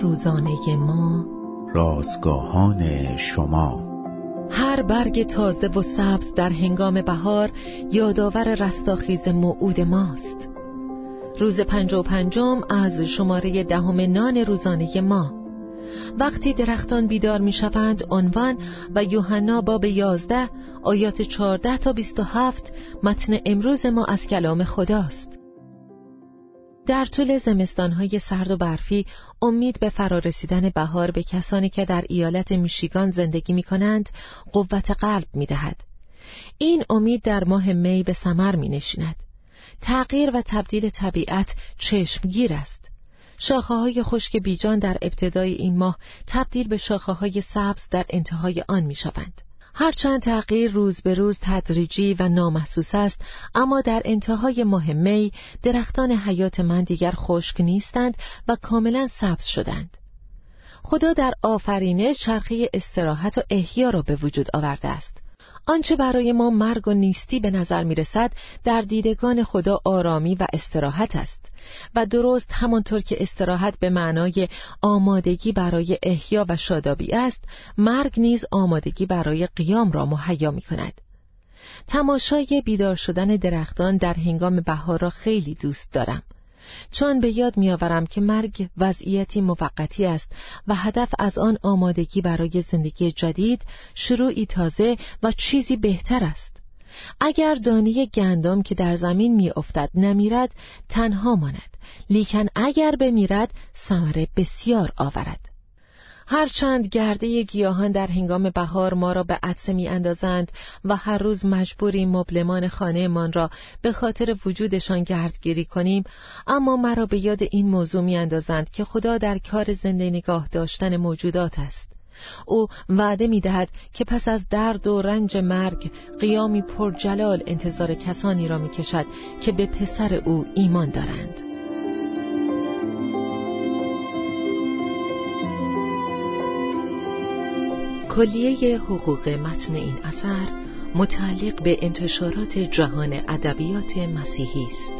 روزانه ما. رازگاهان شما. هر برگ تازه و سبز در هنگام بهار یادآور رستاخیز موعود ماست. روز پنج و پنجم از شماره دهم نان روزانه ما. وقتی درختان بیدار می شوند عنوان و یوحنا باب یازده آیات چارده تا بیست و هفت متن امروز ما از کلام خداست. در طول زمستانهای سرد و برفی امید به فرارسیدن بهار به کسانی که در ایالت میشیگان زندگی می کنند قوت قلب می دهد. این امید در ماه می به سمر می نشیند. تغییر و تبدیل طبیعت چشمگیر است. شاخه های خشک بیجان در ابتدای این ماه تبدیل به شاخه های سبز در انتهای آن می شوند. هرچند تغییر روز به روز تدریجی و نامحسوس است اما در انتهای ماه می درختان حیات من دیگر خشک نیستند و کاملا سبز شدند. خدا در آفرینش چرخه استراحت و احیا را به وجود آورده است. آنچه برای ما مرگ و نیستی به نظر می رسد در دیدگان خدا آرامی و استراحت است. و درست همانطور که استراحت به معنای آمادگی برای احیا و شادابی است مرگ نیز آمادگی برای قیام را مهیا می کند تماشای بیدار شدن درختان در هنگام بهار را خیلی دوست دارم. چون به یاد میآورم که مرگ وضعیتی موقتی است و هدف از آن آمادگی برای زندگی جدید شروعی تازه و چیزی بهتر است. اگر دانه گندم که در زمین می افتد نمیرد تنها ماند. لیکن اگر بمیرد ثمره بسیار آورد. هرچند گرده گیاهان در هنگام بهار ما را به عطسه می اندازند و هر روز مجبوریم مبلمان خانهمان را به خاطر وجودشان گردگیری کنیم اما مرا به یاد این موضوع می اندازند که خدا در کار زنده نگاه داشتن موجودات است. او وعده می دهد که پس از درد و رنج مرگ قیامی پرجلال انتظار کسانی را می کشد که به پسر او ایمان دارند کلیه حقوق متن این اثر متعلق به انتشارات جهان ادبیات مسیحی است.